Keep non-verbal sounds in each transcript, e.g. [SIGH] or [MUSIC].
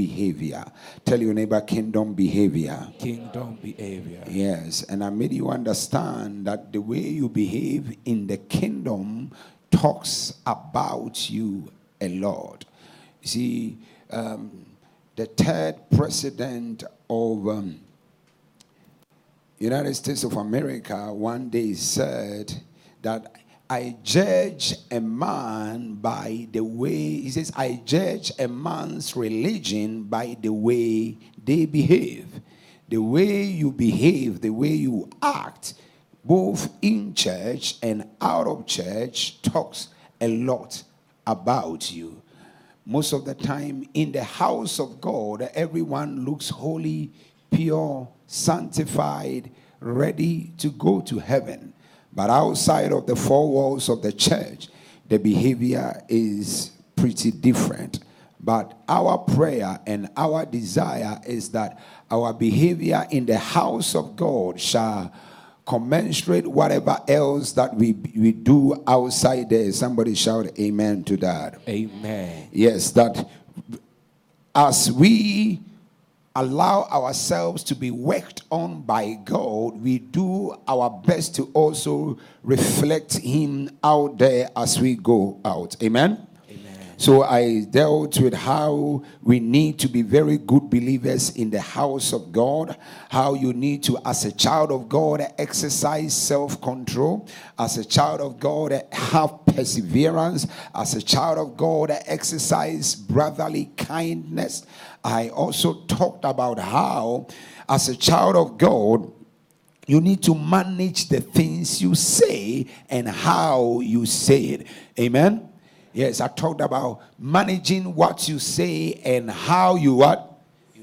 behavior. Tell your neighbor kingdom behavior. Kingdom behavior. Yes, and I made you understand that the way you behave in the kingdom talks about you a lot. You see, um, the third president of um, United States of America one day said that I judge a man by the way, he says, I judge a man's religion by the way they behave. The way you behave, the way you act, both in church and out of church, talks a lot about you. Most of the time, in the house of God, everyone looks holy, pure, sanctified, ready to go to heaven. But outside of the four walls of the church, the behavior is pretty different. But our prayer and our desire is that our behavior in the house of God shall commensurate whatever else that we, we do outside there. Somebody shout amen to that. Amen. Yes, that as we allow ourselves to be worked on by God, we do our best to also reflect Him out there as we go out. Amen. So I dealt with how we need to be very good believers in the house of God, how you need to, as a child of God, exercise self control, as a child of God, have perseverance, as a child of God, exercise brotherly kindness. I also talked about how, as a child of God, you need to manage the things you say and how you say it. Amen. Yes, I talked about managing what you say and how you what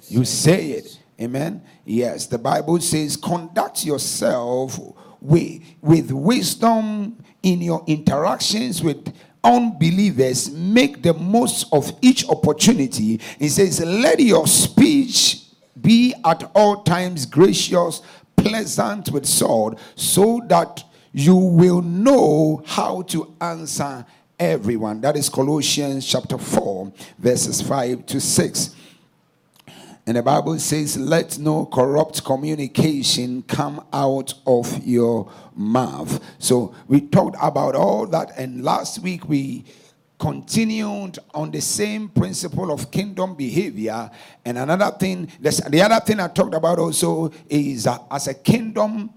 you say it. Amen. Yes, the Bible says conduct yourself with, with wisdom in your interactions with unbelievers. Make the most of each opportunity. He says, let your speech be at all times gracious, pleasant with sword, so that you will know how to answer everyone. That is Colossians chapter 4, verses 5 to 6. And the Bible says, Let no corrupt communication come out of your mouth. So we talked about all that, and last week we continued on the same principle of kingdom behavior. And another thing, the other thing I talked about also is uh, as a kingdom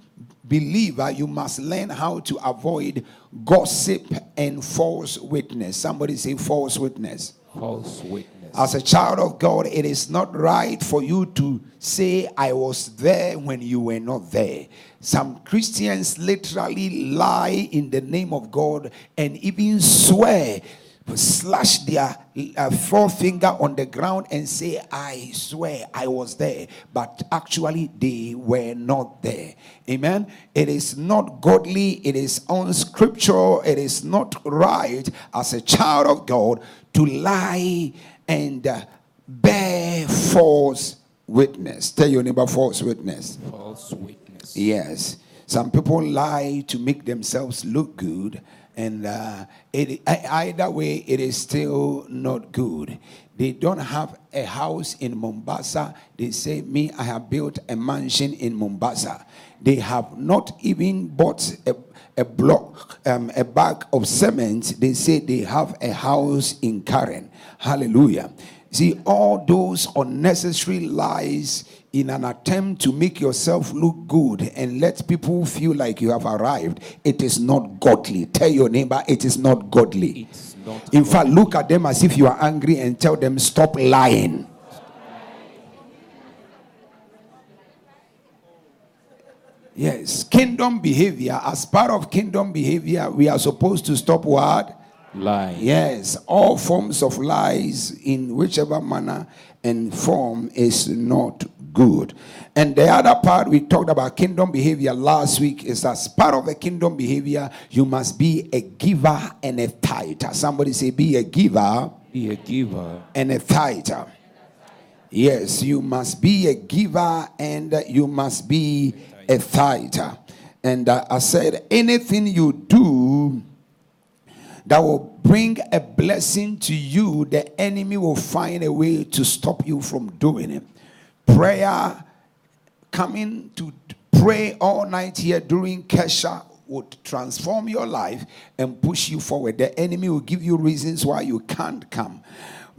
believer, you must learn how to avoid gossip and false witness. Somebody say false witness. False witness. As a child of God, it is not right for you to say, I was there when you were not there. Some Christians literally lie in the name of God and even swear slash their uh, forefinger on the ground and say, I swear I was there, but actually they were not there. Amen. It is not godly, it is unscriptural, it is not right as a child of God to lie and uh, bear false witness. Tell your neighbor false witness. False witness. Yes. Some people lie to make themselves look good and uh, it, either way, it is still not good. They don't have a house in Mombasa. They say, Me, I have built a mansion in Mombasa. They have not even bought a, a block, um, a bag of cement. They say they have a house in Karen. Hallelujah. See, all those unnecessary lies in an attempt to make yourself look good and let people feel like you have arrived, it is not godly. Tell your neighbor, it is not godly. Not in godly. fact, look at them as if you are angry and tell them, stop lying. Yes, kingdom behavior. As part of kingdom behavior, we are supposed to stop what? Lying. Yes, all forms of lies in whichever manner and form is not good. And the other part we talked about kingdom behavior last week is as part of the kingdom behavior, you must be a giver and a tither. Somebody say, be a giver. Be a giver. And a tither. Yes, you must be a giver and you must be a tither. And uh, I said, anything you do that will bring a blessing to you, the enemy will find a way to stop you from doing it. Prayer, coming to pray all night here during Kesha would transform your life and push you forward. The enemy will give you reasons why you can't come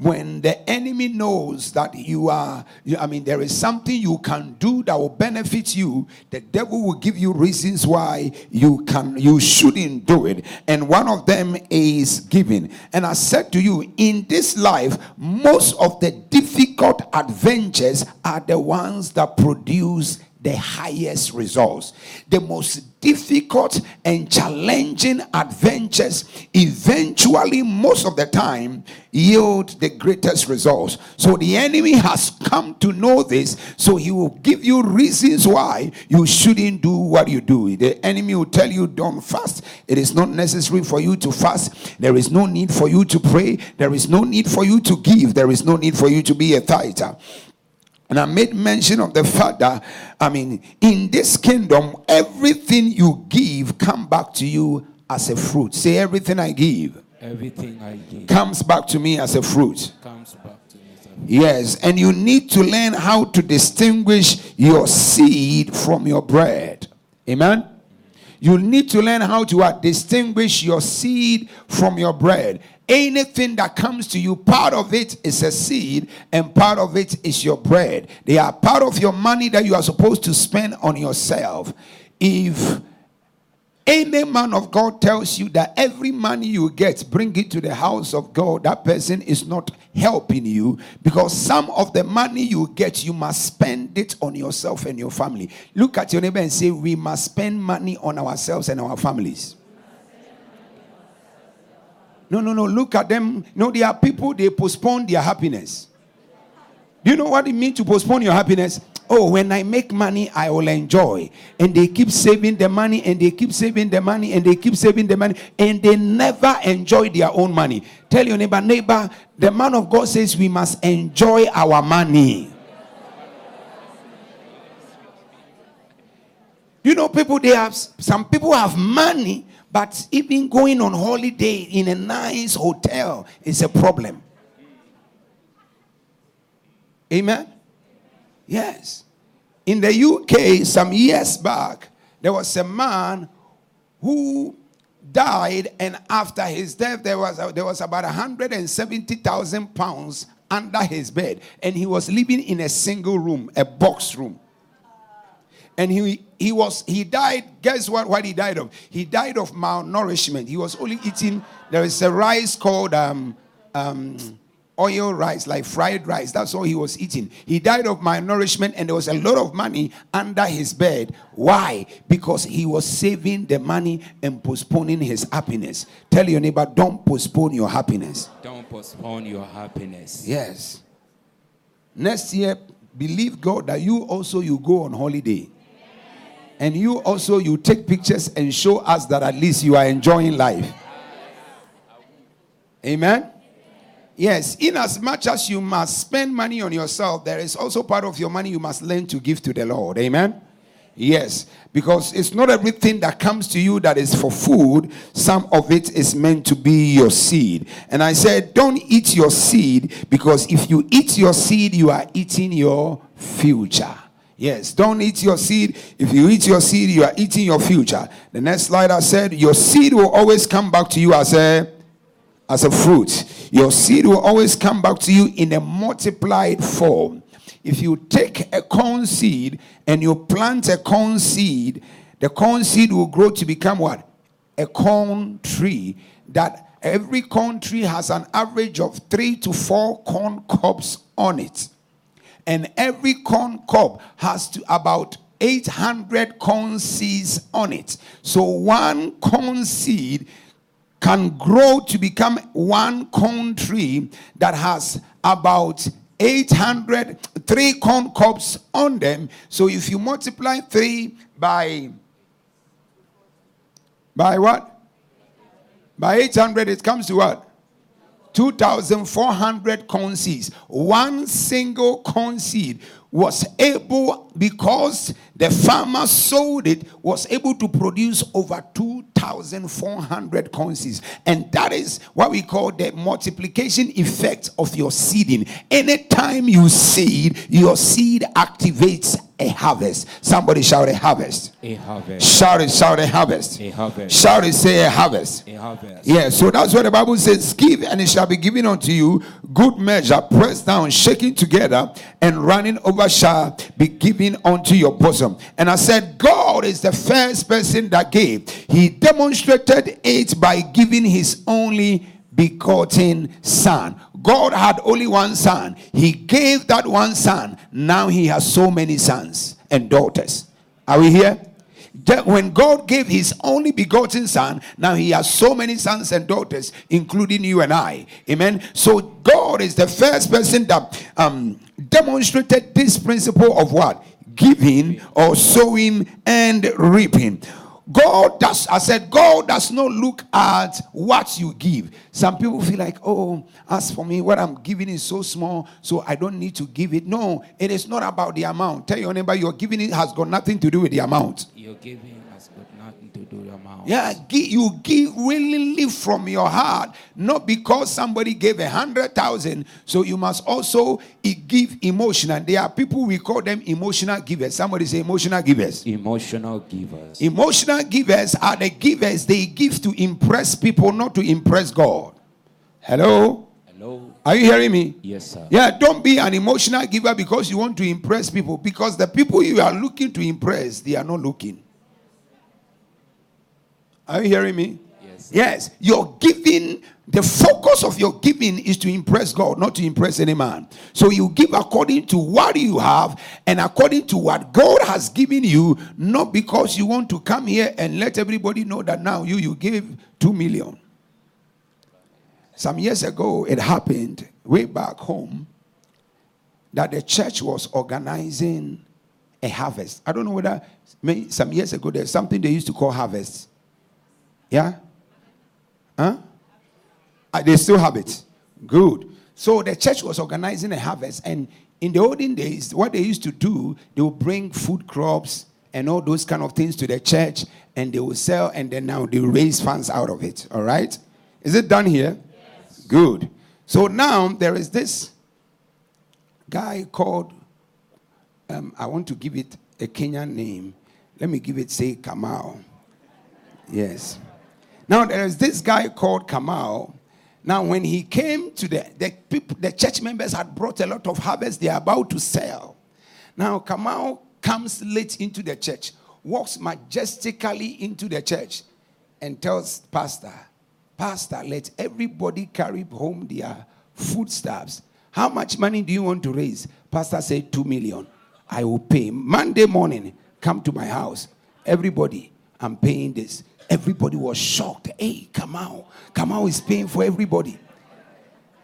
when the enemy knows that you are i mean there is something you can do that will benefit you the devil will give you reasons why you can you shouldn't do it and one of them is giving and i said to you in this life most of the difficult adventures are the ones that produce the highest results. The most difficult and challenging adventures eventually, most of the time, yield the greatest results. So the enemy has come to know this, so he will give you reasons why you shouldn't do what you do. The enemy will tell you, Don't fast. It is not necessary for you to fast. There is no need for you to pray. There is no need for you to give. There is no need for you to be a tither. And I made mention of the fact that, I mean, in this kingdom, everything you give come back to you as a fruit. Say, everything I give Everything I give comes back to me as a fruit. comes back to me. Yes, and you need to learn how to distinguish your seed from your bread. Amen. You need to learn how to uh, distinguish your seed from your bread. Anything that comes to you, part of it is a seed, and part of it is your bread. They are part of your money that you are supposed to spend on yourself. If any man of God tells you that every money you get, bring it to the house of God, that person is not helping you because some of the money you get, you must spend it on yourself and your family. Look at your neighbor and say, We must spend money on ourselves and our families. No, no, no. Look at them. No, there are people, they postpone their happiness. Do you know what it means to postpone your happiness? Oh, when I make money, I will enjoy. And they keep saving the money, and they keep saving the money, and they keep saving the money, and they never enjoy their own money. Tell your neighbor, neighbor, the man of God says we must enjoy our money. You know, people they have some people have money, but even going on holiday in a nice hotel is a problem. Amen. Yes. In the UK, some years back, there was a man who died, and after his death, there was there was about 170,000 pounds under his bed, and he was living in a single room, a box room. And he he was he died. Guess what? What he died of? He died of malnourishment. He was only eating. There is a rice called um um oil rice, like fried rice. That's all he was eating. He died of malnourishment, and there was a lot of money under his bed. Why? Because he was saving the money and postponing his happiness. Tell your neighbor, don't postpone your happiness. Don't postpone your happiness. Yes. Next year, believe God that you also you go on holiday. And you also you take pictures and show us that at least you are enjoying life. Amen. Yes, in as much as you must spend money on yourself, there is also part of your money you must learn to give to the Lord. Amen. Yes, because it's not everything that comes to you that is for food. Some of it is meant to be your seed. And I said, don't eat your seed because if you eat your seed, you are eating your future. Yes, don't eat your seed. If you eat your seed, you are eating your future. The next slide I said, your seed will always come back to you as a as a fruit. Your seed will always come back to you in a multiplied form. If you take a corn seed and you plant a corn seed, the corn seed will grow to become what? A corn tree. That every corn tree has an average of three to four corn cobs on it. And every corn cob has to about 800 corn seeds on it. So one corn seed can grow to become one corn tree that has about 800 three corn cobs on them. So if you multiply three by by what? By 800 it comes to what 2400 corn seeds. One single corn seed was able because the farmer sold it was able to produce over 2400 currencies and that is what we call the multiplication effect of your seeding anytime you seed your seed activates a harvest somebody shout a harvest A harvest. shout it shout a harvest A harvest. shout it say a harvest A harvest. yeah, so that's what the Bible says give, and it shall be given unto you. Good measure, pressed down, shaking together, and running over shall be given unto your bosom. And I said, God is the first person that gave. He demonstrated it by giving his only begotten son. God had only one son. He gave that one son. Now he has so many sons and daughters. Are we here? That when God gave his only begotten son, now he has so many sons and daughters, including you and I. Amen. So God is the first person that um, demonstrated this principle of what? Giving or sowing and reaping. God does, I said, God does not look at what you give. Some people feel like, oh, as for me, what I'm giving is so small, so I don't need to give it. No, it is not about the amount. Tell your neighbor, your giving it has got nothing to do with the amount. Your giving Yeah, gi- you give willingly from your heart, not because somebody gave a hundred thousand. So you must also give emotional. There are people we call them emotional givers. Somebody say emotional givers. Emotional givers. Emotional givers are the givers they give to impress people, not to impress God. Hello? Hello. Are you hearing me? Yes, sir. Yeah, don't be an emotional giver because you want to impress people. Because the people you are looking to impress, they are not looking. Are you hearing me? Yes. Yes, your giving, the focus of your giving is to impress God, not to impress any man. So you give according to what you have and according to what God has given you, not because you want to come here and let everybody know that now you you gave two million. Some years ago, it happened way back home that the church was organizing a harvest. I don't know whether some years ago there's something they used to call harvest. Yeah? Huh? Uh, they still have it. Good. So the church was organizing a harvest, and in the olden days, what they used to do, they would bring food crops and all those kind of things to the church, and they would sell, and then now they raise funds out of it. All right? Is it done here? Yes. Good. So now there is this guy called, um, I want to give it a Kenyan name. Let me give it, say, Kamau. Yes. Now there is this guy called Kamau. Now, when he came to the the people, the church members had brought a lot of harvest they are about to sell. Now, Kamau comes late into the church, walks majestically into the church, and tells Pastor, Pastor, let everybody carry home their foodstuffs. How much money do you want to raise? Pastor said, Two million. I will pay. Monday morning, come to my house. Everybody, I'm paying this. Everybody was shocked. Hey, Kamau. Kamau is paying for everybody.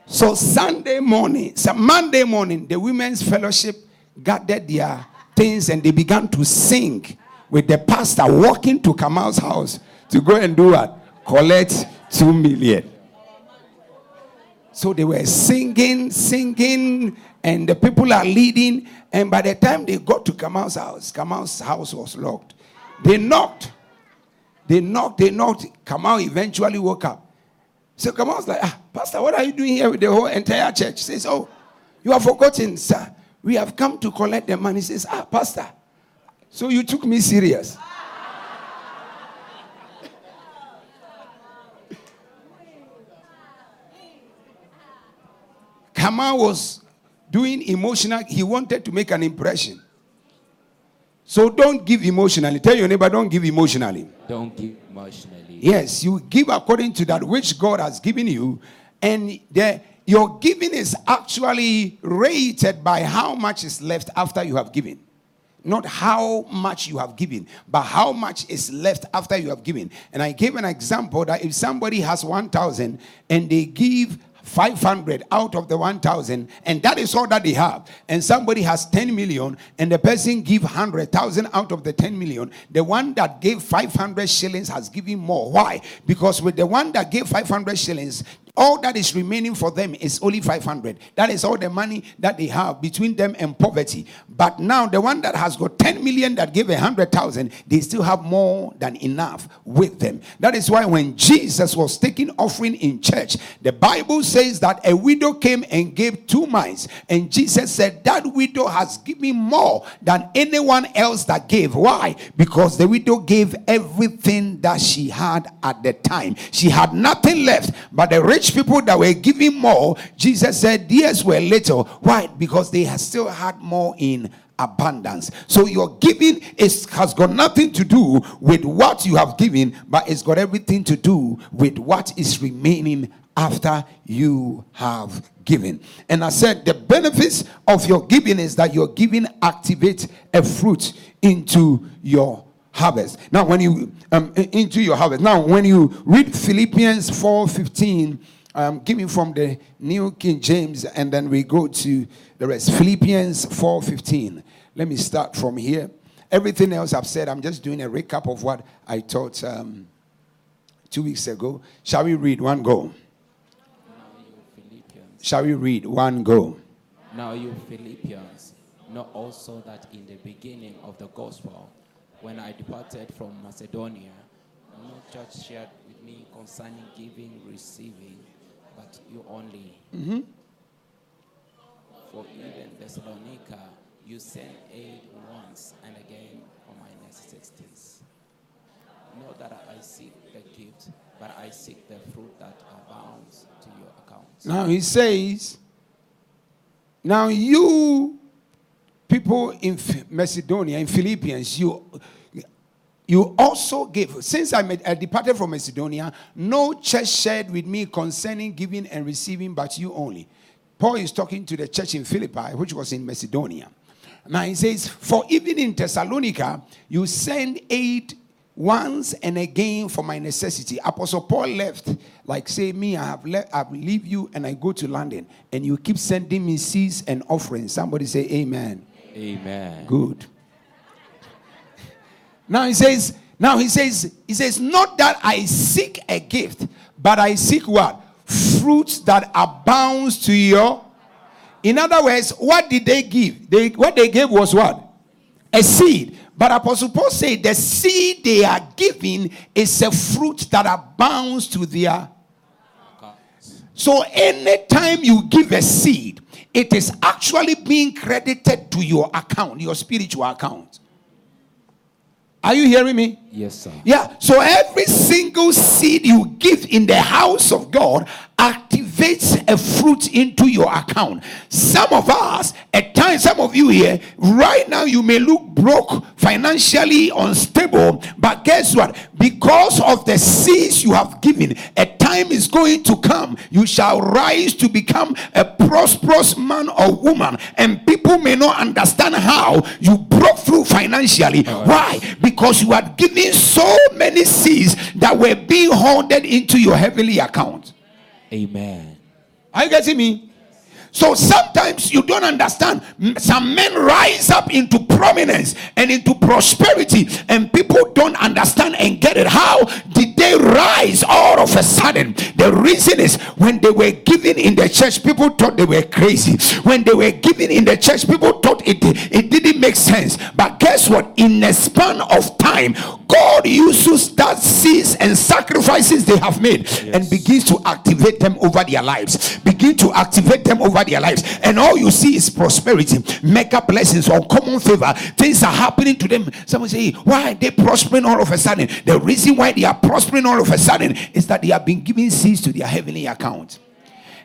So Sunday morning, so Monday morning, the women's fellowship gathered their things and they began to sing with the pastor walking to Kamau's house to go and do what? Collect two million. So they were singing, singing, and the people are leading. And by the time they got to Kamau's house, Kamau's house was locked. They knocked. They knocked, they knocked. Kamau eventually woke up. So Kamau was like, ah, Pastor, what are you doing here with the whole entire church? He says, Oh, you are forgotten, sir. We have come to collect the money. He says, Ah, Pastor, so you took me serious. Kamau was doing emotional, he wanted to make an impression. So don't give emotionally. Tell your neighbor, don't give emotionally. Don't give emotionally. Yes, you give according to that which God has given you, and the, your giving is actually rated by how much is left after you have given. Not how much you have given, but how much is left after you have given. And I gave an example that if somebody has 1,000 and they give 500 out of the 1000 and that is all that they have. And somebody has 10 million and the person give 100000 out of the 10 million. The one that gave 500 shillings has given more. Why? Because with the one that gave 500 shillings all that is remaining for them is only 500. That is all the money that they have between them and poverty. But now the one that has got 10 million that gave a 100,000, they still have more than enough with them. That is why when Jesus was taking offering in church, the Bible says that a widow came and gave two mites. And Jesus said, That widow has given more than anyone else that gave. Why? Because the widow gave everything that she had at the time. She had nothing left, but the rich people that were giving more, Jesus said, theirs were little. Why? Because they still had more in abundance. So your giving is has got nothing to do with what you have given, but it's got everything to do with what is remaining after you have given. And I said the benefits of your giving is that your giving activates a fruit into your harvest. Now, when you um, into your harvest. Now, when you read Philippians 4 15, um, give from the New King James, and then we go to the rest. Philippians 4:15. Let me start from here. Everything else I've said, I'm just doing a recap of what I taught um, two weeks ago. Shall we read one go? Shall we read one go? Now, you Philippians, know also that in the beginning of the gospel, when I departed from Macedonia, no church shared with me concerning giving, receiving, you only. Mm-hmm. For even Thessalonica, you sent aid once and again for my necessities. Not that I seek the gift, but I seek the fruit that abounds to your account. Now he says, Now you people in Macedonia, in Philippians, you you also gave. Since I, met, I departed from Macedonia, no church shared with me concerning giving and receiving, but you only. Paul is talking to the church in Philippi, which was in Macedonia. Now he says, For even in Thessalonica, you send aid once and again for my necessity. Apostle Paul left, like say, Me, I have left, I leave you and I go to London, and you keep sending me seeds and offerings. Somebody say, Amen. Amen. Good. Now he says, now he says, he says, not that I seek a gift, but I seek what? Fruits that abounds to your. In other words, what did they give? They what they gave was what? A seed. But Apostle Paul said the seed they are giving is a fruit that abounds to their. So anytime you give a seed, it is actually being credited to your account, your spiritual account. Are you hearing me? Yes, sir. Yeah. So every single seed you give in the house of God activates a fruit into your account. Some of us, at times, some of you here, right now, you may look broke, financially unstable, but guess what? Because of the seeds you have given, a time is going to come. You shall rise to become a prosperous man or woman, and people may not understand how you broke through financially. Why? Because you had given so many seeds that were being hoarded into your heavenly account. Amen. Are you getting me? So sometimes you don't understand. Some men rise up into prominence and into prosperity, and people don't understand and get it. How did they rise all of a sudden? The reason is when they were given in the church, people thought they were crazy. When they were given in the church, people thought it, it didn't make sense. But guess what? In a span of time, God uses that seeds and sacrifices they have made and begins to activate them over their lives. Begin to activate them over their lives. And all you see is prosperity, mega blessings, uncommon favor. Things are happening to them. Someone say, Why are they prospering all of a sudden? The reason why they are prospering all of a sudden is that they have been giving seeds to their heavenly account.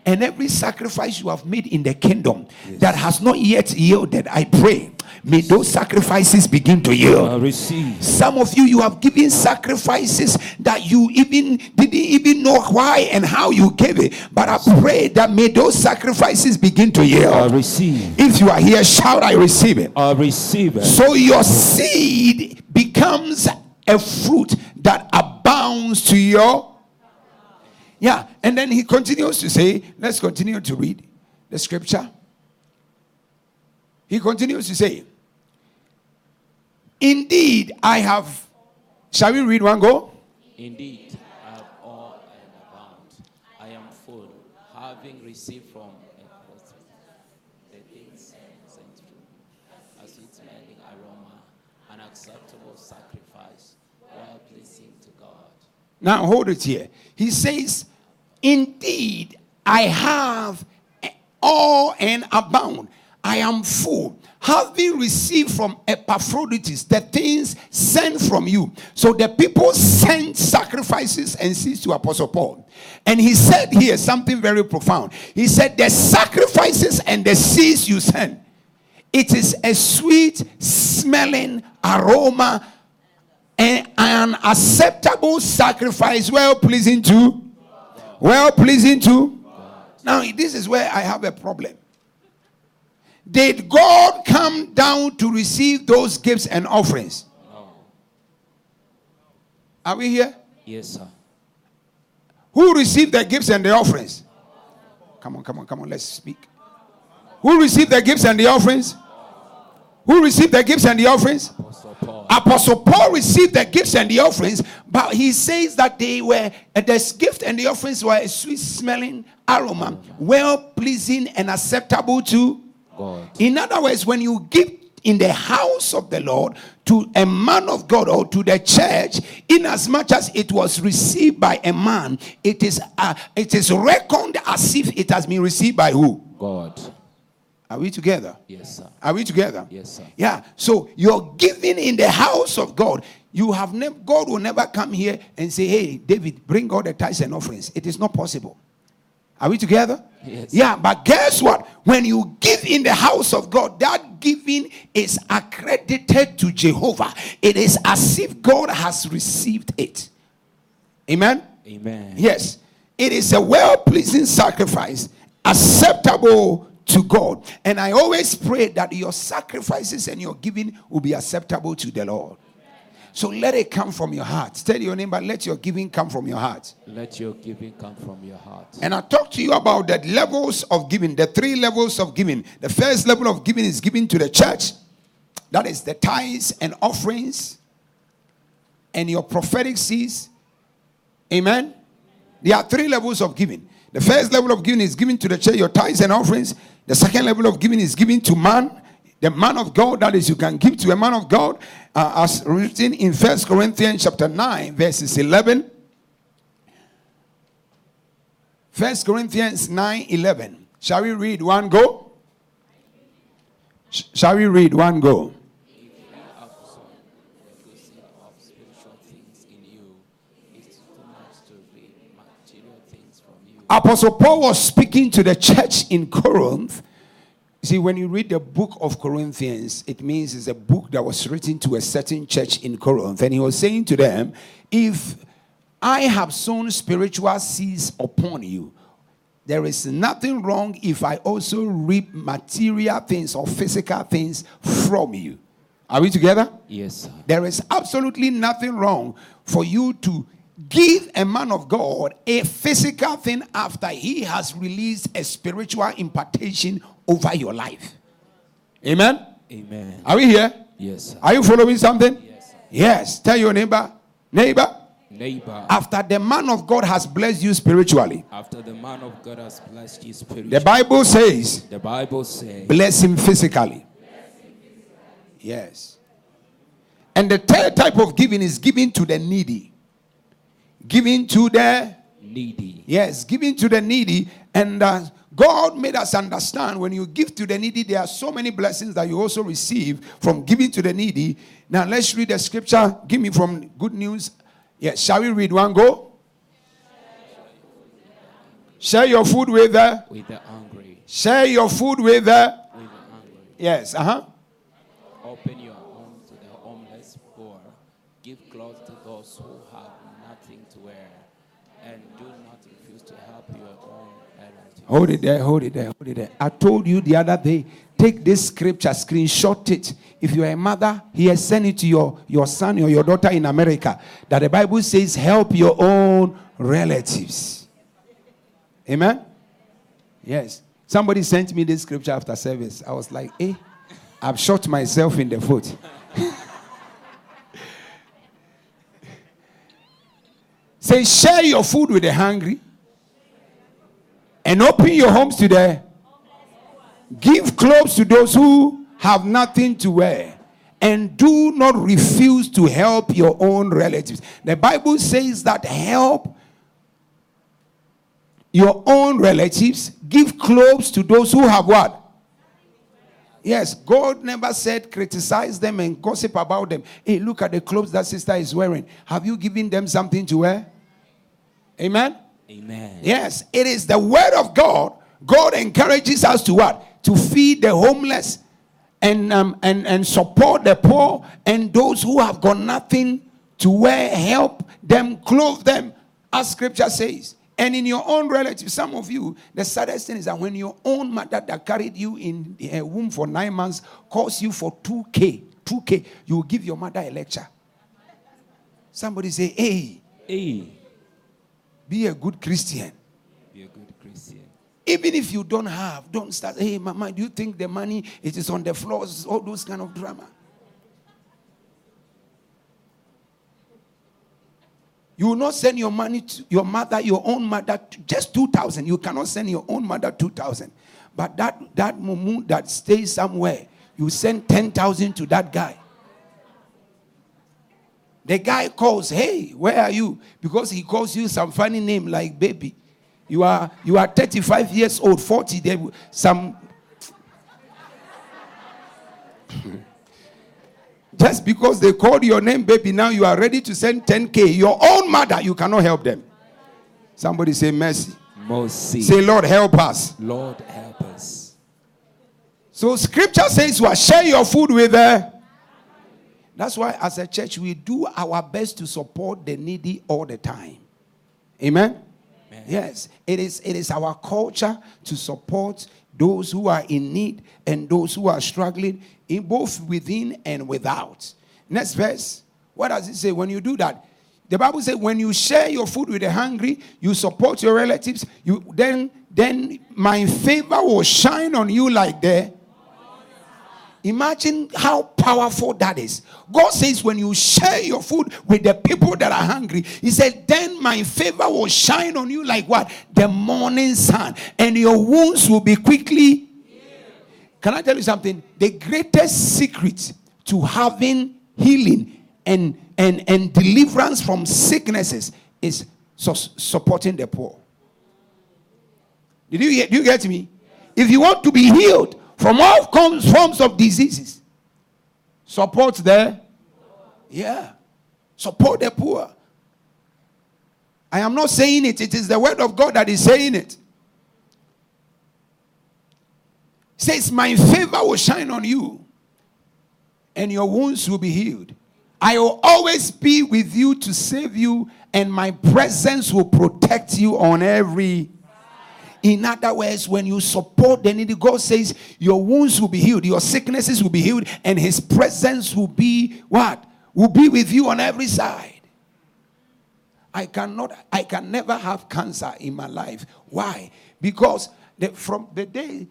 And every sacrifice you have made in the kingdom that has not yet yielded, I pray, may those sacrifices begin to yield. Receive. Some of you, you have given sacrifices that you even didn't even know why and how you gave it. But I pray that may those sacrifices begin to I yield. receive. If you are here, shout, I receive it. I receive it. So your seed becomes a fruit that abounds to your. Yeah. And then he continues to say, let's continue to read the scripture. He continues to say, Indeed, I have. Shall we read one go? Indeed, I have all and abound. I am full, having received from a the things sent from you, a sweet smelling aroma, an acceptable sacrifice, well pleasing to God. Now hold it here. He says, Indeed, I have all and abound. I am full, having received from Epaphroditus the things sent from you. So the people sent sacrifices and seeds to Apostle Paul. And he said here something very profound. He said, The sacrifices and the seeds you send, it is a sweet smelling aroma and an acceptable sacrifice, well pleasing to, well pleasing to. Now, this is where I have a problem. Did God come down to receive those gifts and offerings? No. Are we here? Yes, sir. Who received the gifts and the offerings? Come on, come on, come on, let's speak. Who received the gifts and the offerings? Who received the gifts and the offerings? Apostle Paul. Apostle Paul received the gifts and the offerings, but he says that they were uh, the gift and the offerings were a sweet smelling aroma, well pleasing and acceptable to God. In other words, when you give in the house of the Lord to a man of God or to the church, in as much as it was received by a man, it is uh, it is reckoned as if it has been received by who? God. Are we together? Yes, sir. Are we together? Yes, sir. Yeah. So you're giving in the house of God. You have never God will never come here and say, Hey, David, bring all the tithes and offerings. It is not possible. Are we together? Yes. Yeah, but guess what? When you give in the house of God, that giving is accredited to Jehovah. It is as if God has received it. Amen. Amen. Yes, it is a well pleasing sacrifice, acceptable to God. And I always pray that your sacrifices and your giving will be acceptable to the Lord. So let it come from your heart. Tell your neighbor, let your giving come from your heart. Let your giving come from your heart. And I talked to you about the levels of giving, the three levels of giving. The first level of giving is giving to the church, that is the tithes and offerings and your prophetic seeds. Amen. There are three levels of giving. The first level of giving is giving to the church, your tithes and offerings. The second level of giving is giving to man, the man of God. That is, you can give to a man of God, uh, as written in First Corinthians chapter 9, verses 11. First Corinthians 9 11. Shall we read one go? Sh- shall we read one go? If you have sown the good seed of spiritual things in you, it's too much to be material things from you. Apostle Paul was speaking to the church in Corinth. See, when you read the book of Corinthians, it means it's a book that was written to a certain church in Corinth. And he was saying to them, If I have sown spiritual seeds upon you, there is nothing wrong if I also reap material things or physical things from you. Are we together? Yes, sir. There is absolutely nothing wrong for you to give a man of God a physical thing after he has released a spiritual impartation over your life. Amen. Amen. Are we here? Yes, sir. Are you following something? Yes, sir. Yes. Tell your neighbor, neighbor, Neighbor, after the man of God has blessed you spiritually, after the man of God has blessed you spiritually. the Bible says, the Bible says, bless him physically. Yes. And the third type of giving is giving to the needy. Giving to the needy. Yes, giving to the needy. And uh, God made us understand when you give to the needy, there are so many blessings that you also receive from giving to the needy. Now, let's read the scripture. Give me from Good News. Yes, shall we read one go? Share your food with the. With the hungry. Share your food with the. With the hungry. Yes, uh huh. Open your home to the homeless poor. Give clothes to those who have nothing to wear. And do not refuse to help your own relatives. Hold it there, hold it there, hold it there. I told you the other day, take this scripture, screenshot it. If you're a mother, he has sent it to your, your son or your daughter in America. That the Bible says, help your own relatives. Amen? Yes. Somebody sent me this scripture after service. I was like, eh, I've shot myself in the foot. [LAUGHS] Say, share your food with the hungry and open your homes to the give clothes to those who have nothing to wear and do not refuse to help your own relatives the bible says that help your own relatives give clothes to those who have what Yes, God never said criticize them and gossip about them. Hey, look at the clothes that sister is wearing. Have you given them something to wear? Amen. Amen. Yes, it is the word of God. God encourages us to what? To feed the homeless and um, and and support the poor and those who have got nothing to wear. Help them, clothe them, as Scripture says. And in your own relatives, some of you, the saddest thing is that when your own mother that carried you in a womb for nine months calls you for 2K, 2K, you will give your mother a lecture. Somebody say, hey, Hey, be a good Christian. be a good Christian. Even if you don't have, don't start, hey, mama, do you think the money it is on the floors? All those kind of drama. You will not send your money to your mother, your own mother, just 2,000. You cannot send your own mother 2,000. But that, that mumu that stays somewhere, you send 10,000 to that guy. The guy calls, hey, where are you? Because he calls you some funny name like baby. You are you are 35 years old, 40. There some [LAUGHS] just because they called your name, baby, now you are ready to send 10k. Your own mother, you cannot help them. Somebody say mercy. Mercy. Say, Lord, help us. Lord, help us. So scripture says you are share your food with her. That's why as a church we do our best to support the needy all the time. Amen. Amen. Yes, it is it is our culture to support those who are in need and those who are struggling in both within and without. Next verse. What does it say when you do that? The Bible says when you share your food with the hungry, you support your relatives, you then then my favor will shine on you like the Imagine how powerful that is. God says, when you share your food with the people that are hungry, He said, then my favor will shine on you like what? The morning sun, and your wounds will be quickly. Can I tell you something? The greatest secret to having healing and, and, and deliverance from sicknesses is su- supporting the poor. Did you, you get me? If you want to be healed from all forms of diseases, support the yeah, support the poor. I am not saying it; it is the word of God that is saying it. Says, "My favor will shine on you, and your wounds will be healed. I will always be with you to save you, and my presence will protect you on every." In other words, when you support the needy, God says your wounds will be healed, your sicknesses will be healed, and His presence will be what? Will be with you on every side. I cannot, I can never have cancer in my life. Why? Because the, from the day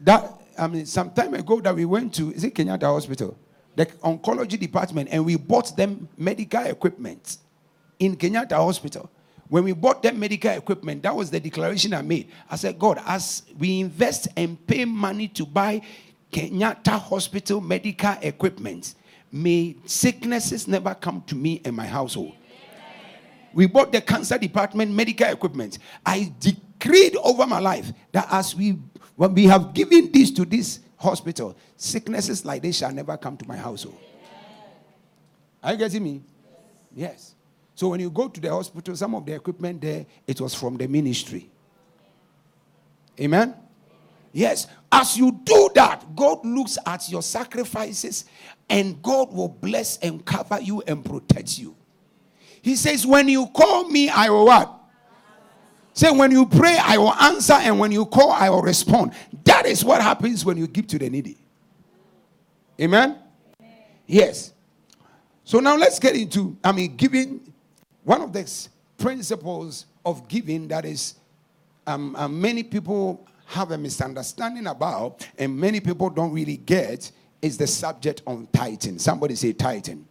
that, I mean, some time ago that we went to, is it Kenyatta Hospital? The oncology department, and we bought them medical equipment in Kenyatta Hospital. When we bought that medical equipment, that was the declaration I made. I said, God, as we invest and pay money to buy Kenyatta Hospital medical equipment, may sicknesses never come to me and my household. We bought the cancer department medical equipment. I decreed over my life that as we when we have given this to this hospital, sicknesses like this shall never come to my household. Are you getting me? Yes. So when you go to the hospital, some of the equipment there, it was from the ministry. Amen. Yes, as you do that, God looks at your sacrifices and God will bless and cover you and protect you. He says, When you call me, I will what? Say, when you pray, I will answer, and when you call, I will respond. That is what happens when you give to the needy. Amen? Yes. So now let's get into, I mean, giving one of the principles of giving that is um, uh, many people have a misunderstanding about, and many people don't really get, is the subject on tithing. Somebody say tithing.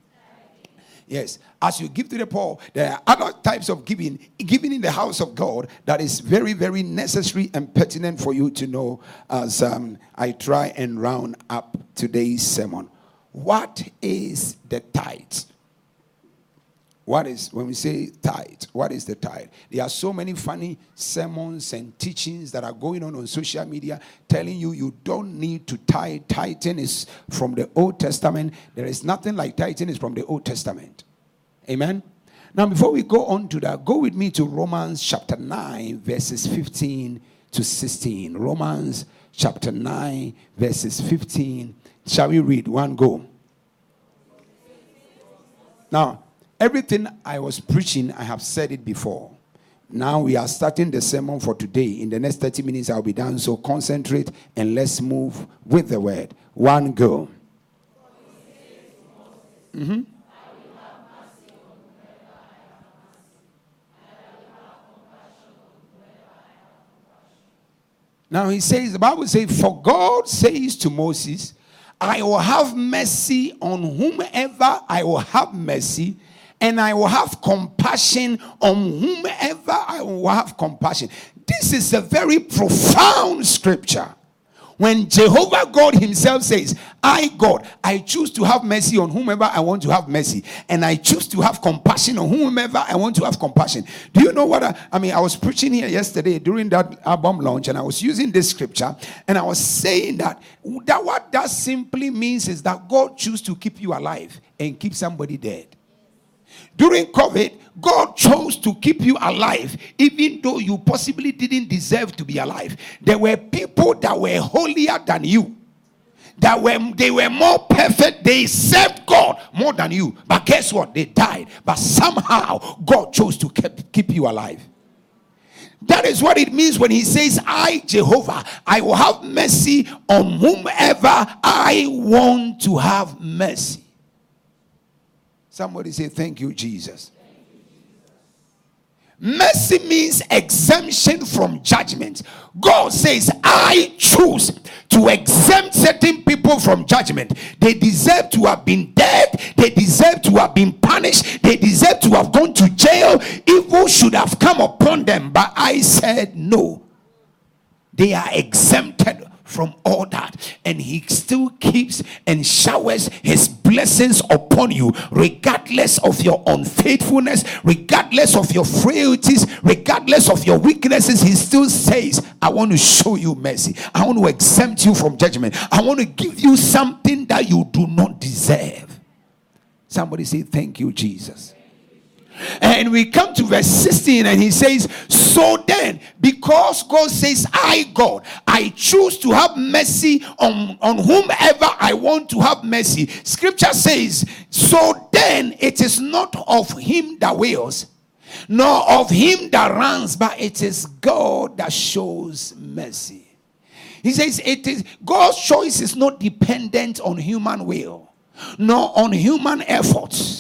Yes, as you give to the poor, there are other types of giving, giving in the house of God that is very, very necessary and pertinent for you to know as um, I try and round up today's sermon. What is the tithe? What is, when we say tithe, what is the tithe? There are so many funny sermons and teachings that are going on on social media telling you you don't need to tithe. Tithing is from the Old Testament. There is nothing like tithing is from the Old Testament. Amen. Now, before we go on to that, go with me to Romans chapter 9, verses 15 to 16. Romans chapter 9, verses 15. Shall we read one go? Now, Everything I was preaching, I have said it before. Now we are starting the sermon for today. In the next 30 minutes, I'll be done. So concentrate and let's move with the word. One go. Mm-hmm. Now he says, the Bible says, For God says to Moses, I will have mercy on whomever I will have mercy, and I will have compassion on whomever I will have compassion. This is a very profound scripture. When Jehovah God Himself says, I, God, I choose to have mercy on whomever I want to have mercy, and I choose to have compassion on whomever I want to have compassion. Do you know what I, I mean? I was preaching here yesterday during that album launch, and I was using this scripture, and I was saying that, that what that simply means is that God chooses to keep you alive and keep somebody dead. During COVID, God chose to keep you alive, even though you possibly didn't deserve to be alive. There were people that were holier than you. That were they were more perfect, they served God more than you. But guess what? They died. But somehow God chose to keep, keep you alive. That is what it means when he says, I, Jehovah, I will have mercy on whomever I want to have mercy. Somebody say, Thank you, Jesus. Mercy means exemption from judgment. God says, I choose to exempt certain people from judgment. They deserve to have been dead. They deserve to have been punished. They deserve to have gone to jail. Evil should have come upon them. But I said, no. They are exempted from all that. And he still keeps and showers his blessings upon you regardless of your unfaithfulness regardless of your frailties regardless of your weaknesses. He still says i want to show you mercy. I want to exempt you from judgment. I want to give you something that you do not deserve. Somebody say thank you jesus and we come to verse 16 and he says, So then, because God says, I, God, I choose to have mercy on, on whomever I want to have mercy. Scripture says, So then it is not of him that wills, nor of him that runs, but it is God that shows mercy. He says, It is God's choice is not dependent on human will, nor on human efforts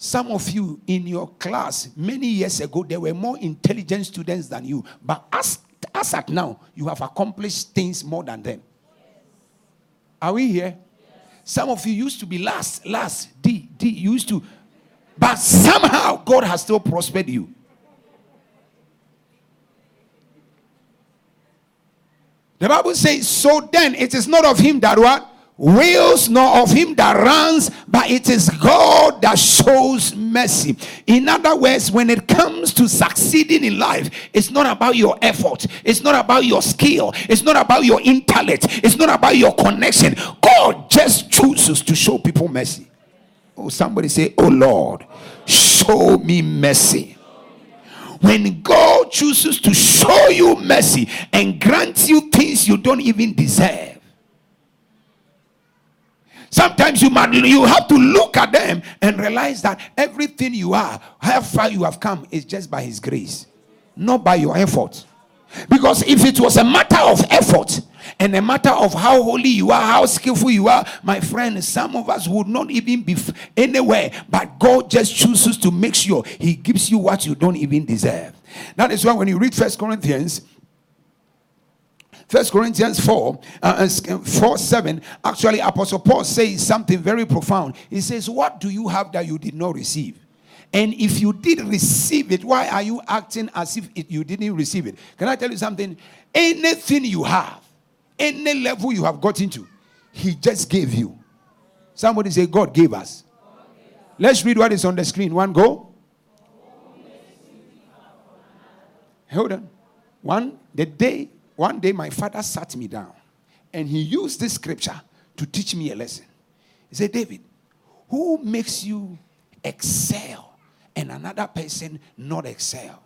some of you in your class many years ago, there were more intelligent students than you. But as, as at now, you have accomplished things more than them. Are we here? Some of you used to be last, last, D, D, used to. But somehow God has still prospered you. The Bible says, So then it is not of him that what? Wills nor of him that runs, but it is God that shows mercy. In other words, when it comes to succeeding in life, it's not about your effort, it's not about your skill, it's not about your intellect, it's not about your connection. God just chooses to show people mercy. Oh, somebody say, Oh Lord, show me mercy when God chooses to show you mercy and grant you things you don't even deserve, Sometimes you might you have to look at them and realize that everything you are, how far you have come, is just by His grace, not by your effort. Because if it was a matter of effort and a matter of how holy you are, how skillful you are, my friend, some of us would not even be anywhere. But God just chooses to make sure He gives you what you don't even deserve. That is why when you read First Corinthians First Corinthians 4, uh, uh 4 7, actually, Apostle Paul says something very profound. He says, What do you have that you did not receive? And if you did receive it, why are you acting as if it, you didn't receive it? Can I tell you something? Anything you have, any level you have got into, He just gave you. Somebody say, God gave us. Let's read what is on the screen. One go. Hold on. One, the day, one day my father sat me down and he used this scripture to teach me a lesson. He said, David, who makes you excel and another person not excel?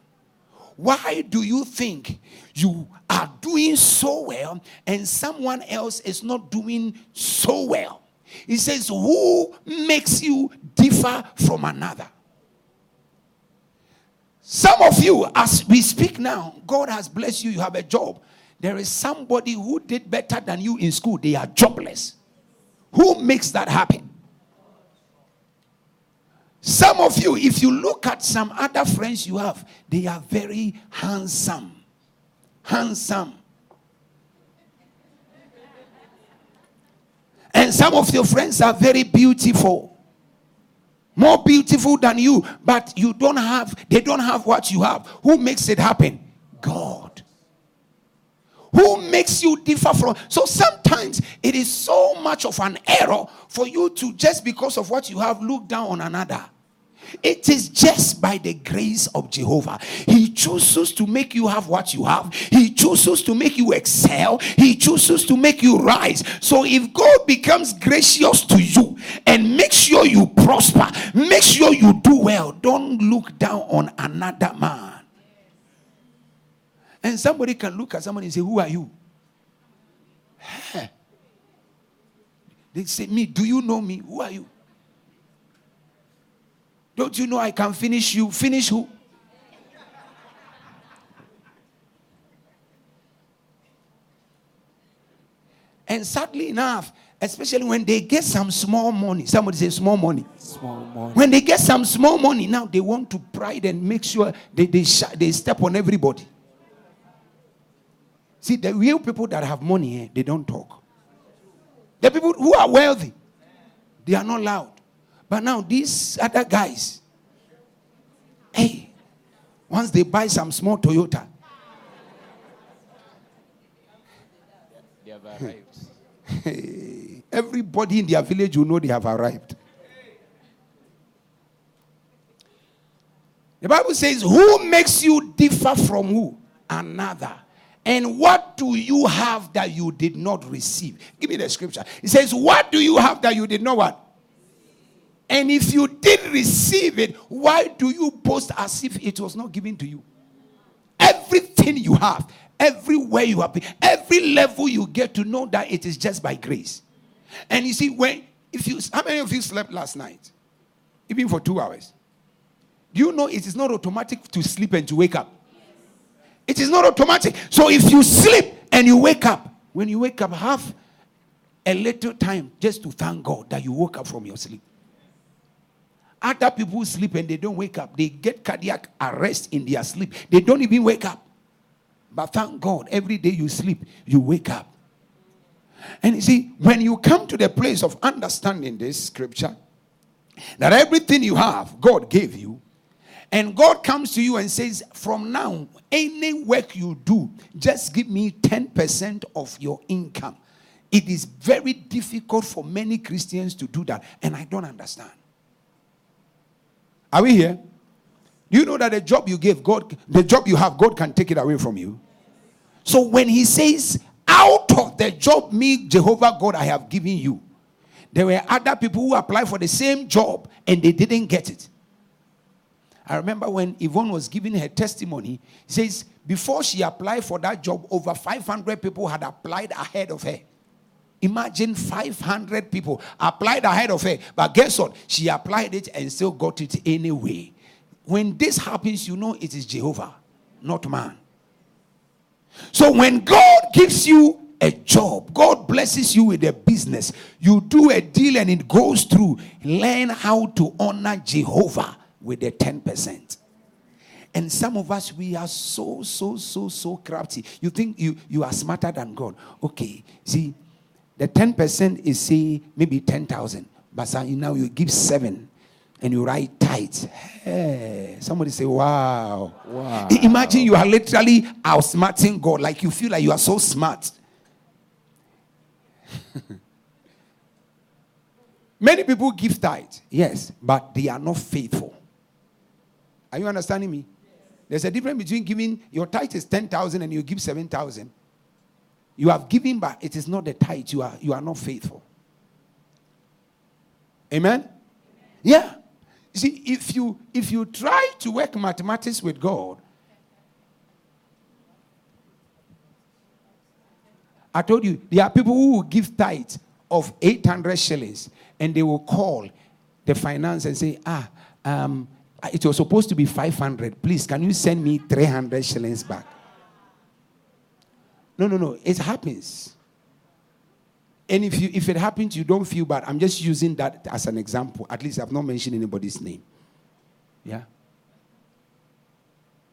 Why do you think you are doing so well and someone else is not doing so well? He says, Who makes you differ from another? Some of you, as we speak now, God has blessed you, you have a job. There is somebody who did better than you in school, they are jobless. Who makes that happen? Some of you, if you look at some other friends you have, they are very handsome. Handsome. And some of your friends are very beautiful more beautiful than you, but you don't have, they don't have what you have. Who makes it happen? God. Who makes you differ from? So sometimes it is so much of an error for you to just because of what you have look down on another. It is just by the grace of Jehovah. He chooses to make you have what you have. He chooses to make you excel. He chooses to make you rise. So if God becomes gracious to you and make sure you prosper, make sure you do well, don't look down on another man. And somebody can look at somebody and say, Who are you? They say, Me, do you know me? Who are you? Don't you know I can finish you? Finish who? And sadly enough, especially when they get some small money, somebody say small money. Small money. When they get some small money, now they want to pride and make sure they, they, sh- they step on everybody. See, the real people that have money, they don't talk. The people who are wealthy, they are not loud. But now these other guys, hey, once they buy some small Toyota, they have [LAUGHS] arrived. Hey, everybody in their village will know they have arrived. The Bible says, Who makes you differ from who? Another. And what do you have that you did not receive? Give me the scripture. It says, What do you have that you did not what? And if you did receive it, why do you boast as if it was not given to you? Everything you have, everywhere you have been, every level you get to know that it is just by grace. And you see, when if you how many of you slept last night? Even for two hours. Do you know it is not automatic to sleep and to wake up? It is not automatic. So if you sleep and you wake up, when you wake up, have a little time just to thank God that you woke up from your sleep. Other people sleep and they don't wake up. They get cardiac arrest in their sleep. They don't even wake up. But thank God, every day you sleep, you wake up. And you see, when you come to the place of understanding this scripture, that everything you have, God gave you, and God comes to you and says, From now, any work you do, just give me 10% of your income. It is very difficult for many Christians to do that, and I don't understand. Are we here? Do you know that the job you gave, God, the job you have, God can take it away from you? So when He says, out of the job, me, Jehovah God, I have given you, there were other people who applied for the same job and they didn't get it. I remember when Yvonne was giving her testimony, says, before she applied for that job, over 500 people had applied ahead of her. Imagine 500 people applied ahead of her. But guess what? She applied it and still got it anyway. When this happens, you know it is Jehovah, not man. So when God gives you a job, God blesses you with a business, you do a deal and it goes through, learn how to honor Jehovah with the 10%. And some of us, we are so, so, so, so crafty. You think you, you are smarter than God. Okay, see, the 10% is, say, maybe 10,000. But now you give seven and you write tithe. Hey, somebody say, wow. Wow. Imagine you are literally outsmarting God. Like you feel like you are so smart. [LAUGHS] Many people give tithe, yes, but they are not faithful. Are you understanding me? There's a difference between giving your tithe is 10,000 and you give 7,000. You have given, but it is not the tithe. You are, you are not faithful. Amen? Yeah. See, if you if you try to work mathematics with God, I told you there are people who will give tithe of 800 shillings and they will call the finance and say, ah, um, it was supposed to be 500. Please, can you send me 300 shillings back? No, no, no. It happens. And if you if it happens, you don't feel bad. I'm just using that as an example. At least I've not mentioned anybody's name. Yeah.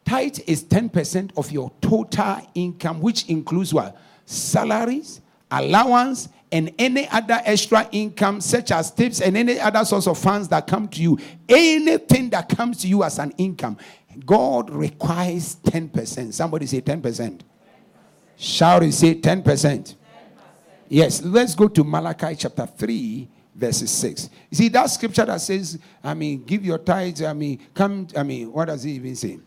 Tithe is 10% of your total income, which includes what? Salaries, allowance, and any other extra income, such as tips and any other source of funds that come to you. Anything that comes to you as an income, God requires 10%. Somebody say 10%. Shout and say 10%. Yes, let's go to Malachi chapter 3, verses 6. You see, that scripture that says, I mean, give your tithes, I mean, come, I mean, what does it even say?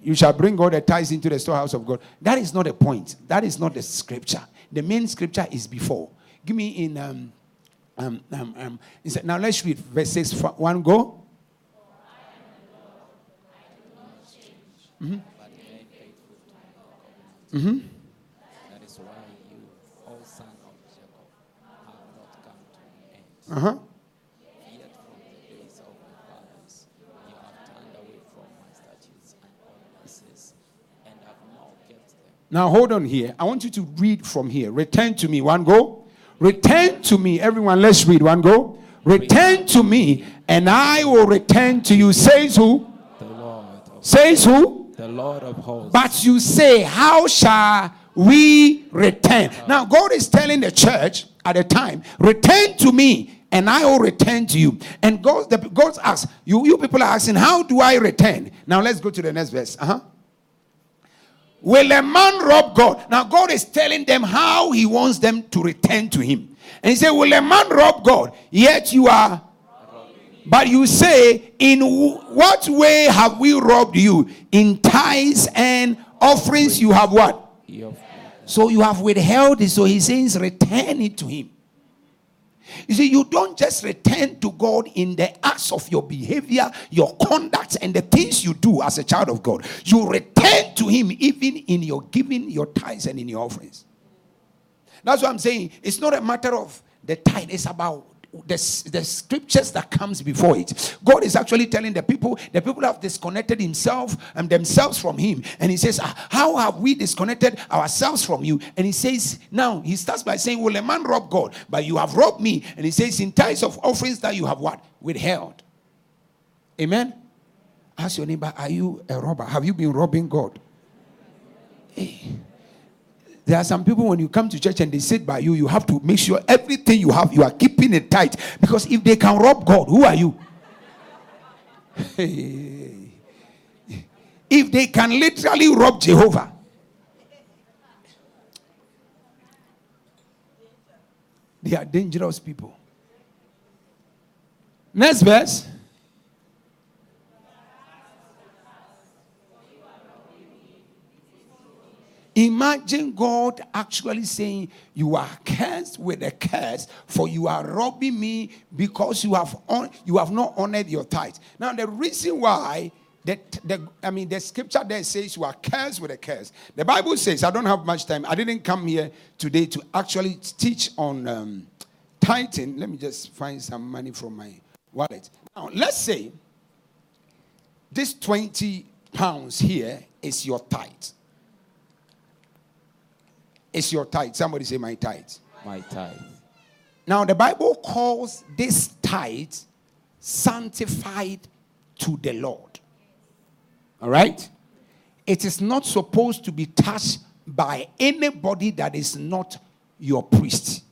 You shall bring all the tithes into the storehouse of God. That is not the point. That is not the scripture. The main scripture is before. Give me in, um, um, um, um, said- now let's read verse 6. One go. but remain faithful to my covenant. That is why you, O son of Jacob, have not come to an end. Uh huh. Yet from the days of my fathers, you have turned away from my statutes and ordinances, and have not kept them. Now hold on here. I want you to read from here. Return to me. One go. Return to me. Everyone, let's read. One go. Return to me, and I will return to you. Says who? The Lord Says who? the Lord of hosts. But you say, How shall we return? Now, God is telling the church at the time, Return to me, and I will return to you. And God, the, God asks, you, you people are asking, How do I return? Now, let's go to the next verse. Uh huh. Will a man rob God? Now, God is telling them how He wants them to return to Him. And He said, Will a man rob God? Yet you are. But you say, In w- what way have we robbed you? In tithes and offerings, you have what? So you have withheld it. So He says, Return it to Him. You see, you don't just return to God in the acts of your behavior, your conduct, and the things you do as a child of God. You return to Him even in your giving, your tithes, and in your offerings. That's what I'm saying. It's not a matter of the tithe, it's about the, the scriptures that comes before it. God is actually telling the people, the people have disconnected himself and themselves from him. And he says, "Ah, How have we disconnected ourselves from you? And he says, Now he starts by saying, Will a man rob God? But you have robbed me. And he says, In tithes of offerings that you have what? Withheld. Amen. Ask your neighbor, Are you a robber? Have you been robbing God? Hey. There are some people when you come to church and they sit by you, you have to make sure everything you have, you are keeping it tight. Because if they can rob God, who are you? if they can literally rob Jehovah, they are dangerous people. Next verse. Imagine God actually saying, You are cursed with a curse, for you are robbing me because you have on, you have not honored your tithe. Now, the reason why that the I mean the scripture there says you are cursed with a curse. The Bible says, I don't have much time. I didn't come here today to actually teach on um, tithing. Let me just find some money from my wallet. Now, let's say this 20 pounds here is your tithe. It's your tithe. Somebody say my tithe. my tithe. Now the Bible calls this tithe sanctified to the Lord. All right? It is not supposed to be touched by anybody that is not your priest.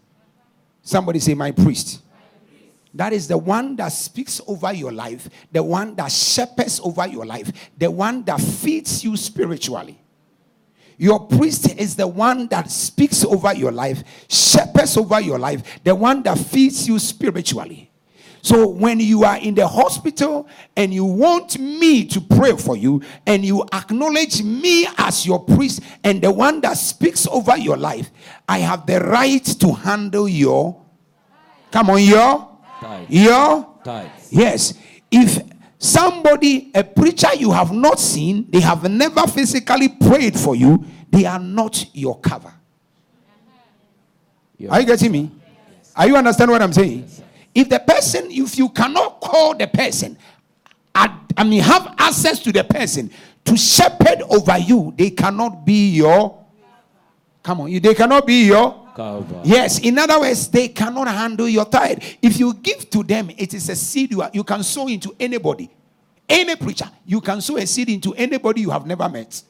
Somebody say, My priest. That is the one that speaks over your life, the one that shepherds over your life, the one that feeds you spiritually. Your priest is the one that speaks over your life, shepherds over your life, the one that feeds you spiritually. So when you are in the hospital and you want me to pray for you and you acknowledge me as your priest and the one that speaks over your life, I have the right to handle your come on your Tithe. your yes. If somebody a preacher you have not seen, they have never physically prayed for you, they are not your cover. Are you getting me? Are you understand what I'm saying? If the person, if you cannot call the person, I, I mean, have access to the person to shepherd over you, they cannot be your. Come on, you- they cannot be your. Yes, in other words, they cannot handle your tithe. If you give to them, it is a seed you, are, you can sow into anybody. Any preacher, you can sow a seed into anybody you have never met.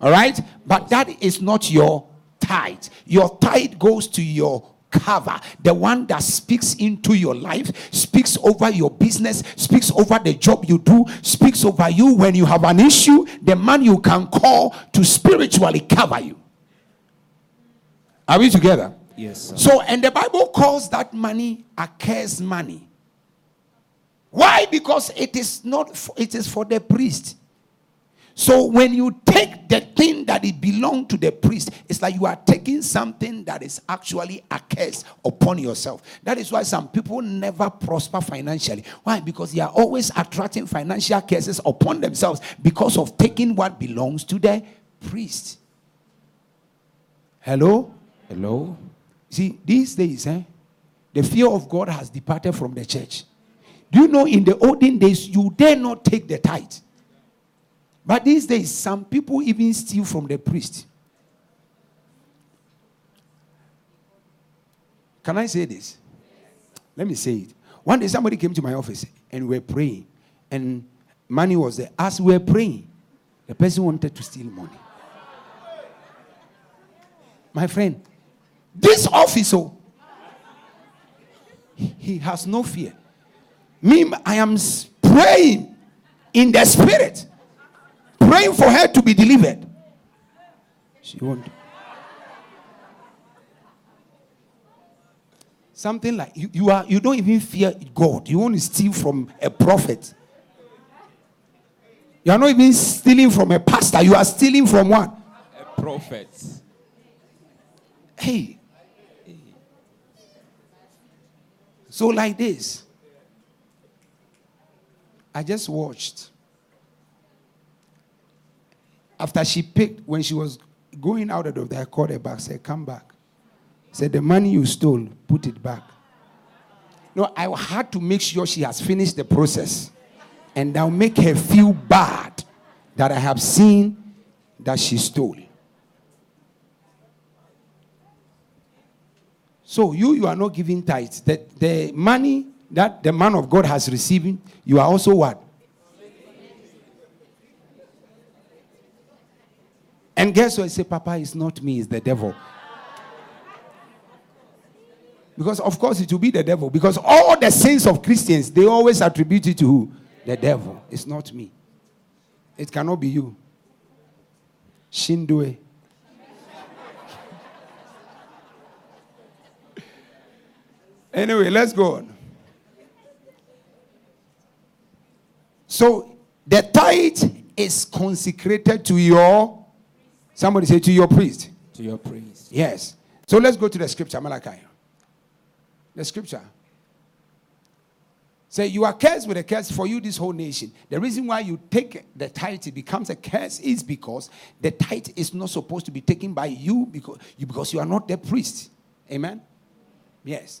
All right? But that is not your tithe. Your tithe goes to your cover, the one that speaks into your life, speaks over your business, speaks over the job you do, speaks over you when you have an issue, the man you can call to spiritually cover you. Are we together? Yes, sir. So, and the Bible calls that money a cursed money. Why? Because it is not, for, it is for the priest. So, when you take the thing that it belonged to the priest, it's like you are taking something that is actually a curse upon yourself. That is why some people never prosper financially. Why? Because they are always attracting financial curses upon themselves because of taking what belongs to the priest. Hello? Hello? See, these days, eh, the fear of God has departed from the church. Do you know in the olden days, you dare not take the tithe? But these days, some people even steal from the priest. Can I say this? Let me say it. One day, somebody came to my office and we were praying, and money was there. As we were praying, the person wanted to steal money. My friend, this officer, oh. he has no fear. Me, I am praying in the spirit, praying for her to be delivered. She won't. Something like you, you are you don't even fear God. You want to steal from a prophet. You are not even stealing from a pastor. You are stealing from what? A prophet. Hey. So, like this, I just watched. After she picked, when she was going out of there, I called her back, said, Come back. Said, The money you stole, put it back. No, I had to make sure she has finished the process. And I'll make her feel bad that I have seen that she stole. So you you are not giving tithes. The, the money that the man of God has received, you are also what? And guess what? I say, Papa, it's not me, it's the devil. Because of course it will be the devil. Because all the sins of Christians, they always attribute it to who? The devil. It's not me. It cannot be you. Shindue. Anyway, let's go on. So the tithe is consecrated to your somebody say to your priest. To your priest. Yes. So let's go to the scripture, Malachi. The scripture. Say, you are cursed with a curse for you, this whole nation. The reason why you take the tithe, it becomes a curse, is because the tithe is not supposed to be taken by you because you, because you are not the priest. Amen? Yes.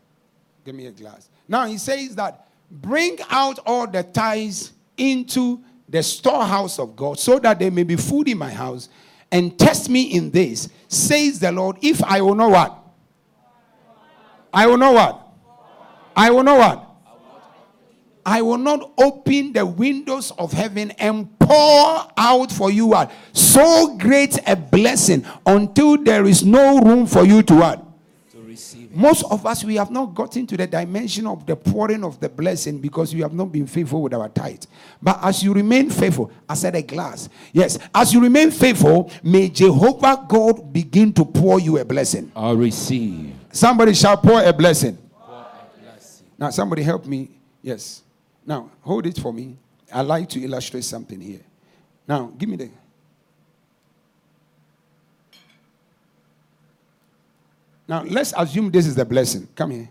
Give me a glass. Now, he says that bring out all the tithes into the storehouse of God so that there may be food in my house and test me in this, says the Lord, if I will know what? I will know what? I will know what? I will not open the windows of heaven and pour out for you what? So great a blessing until there is no room for you to what? To receive it. Most of us, we have not gotten to the dimension of the pouring of the blessing because we have not been faithful with our tithe. But as you remain faithful, I said a glass. Yes, as you remain faithful, may Jehovah God begin to pour you a blessing. I receive. Somebody shall pour a blessing. Pour a blessing. Now, somebody help me. Yes. Now, hold it for me. I like to illustrate something here. Now, give me the. Now, let's assume this is the blessing. Come here.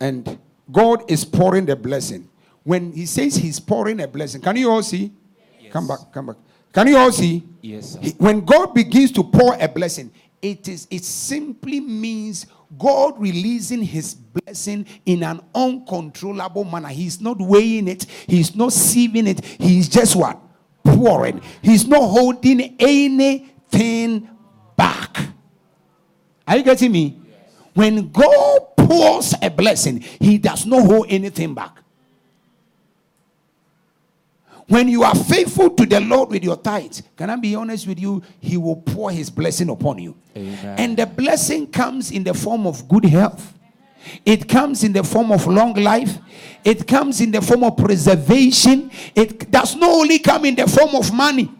And God is pouring the blessing. When He says He's pouring a blessing, can you all see? Yes. Come back, come back. Can you all see? Yes, sir. He- when God begins to pour a blessing, it is it simply means God releasing his blessing in an uncontrollable manner. He's not weighing it, he's not sieving it, he's just what? Pouring. He's not holding anything. Are you getting me? When God pours a blessing, he does not hold anything back. When you are faithful to the Lord with your tithes, can I be honest with you? He will pour his blessing upon you. Amen. And the blessing comes in the form of good health. It comes in the form of long life. It comes in the form of preservation. It does not only come in the form of money.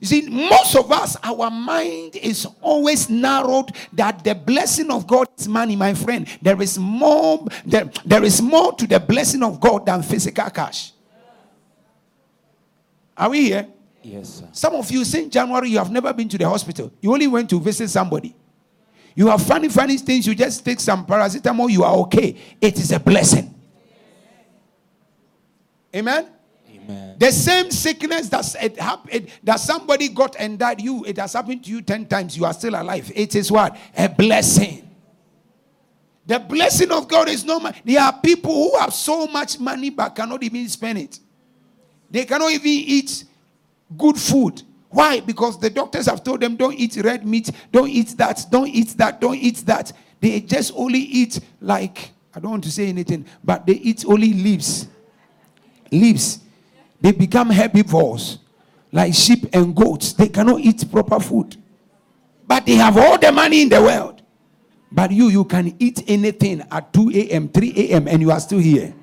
You see, most of us, our mind is always narrowed that the blessing of God is money, my friend. There is more, there, there is more to the blessing of God than physical cash. Are we here? Yes, sir. Some of you, since January, you have never been to the hospital. You only went to visit somebody. You have funny, funny things. You just take some paracetamol, you are okay. It is a blessing. Amen. Amen. The same sickness that's it hap- it, that somebody got and died, you it has happened to you ten times. You are still alive. It is what a blessing. The blessing of God is no. ma- There are people who have so much money but cannot even spend it. They cannot even eat good food. Why? Because the doctors have told them don't eat red meat, don't eat that, don't eat that, don't eat that. They just only eat like I don't want to say anything, but they eat only leaves leaves. They become herbivores like sheep and goats. They cannot eat proper food. But they have all the money in the world. But you, you can eat anything at 2 a.m., 3 a.m., and you are still here.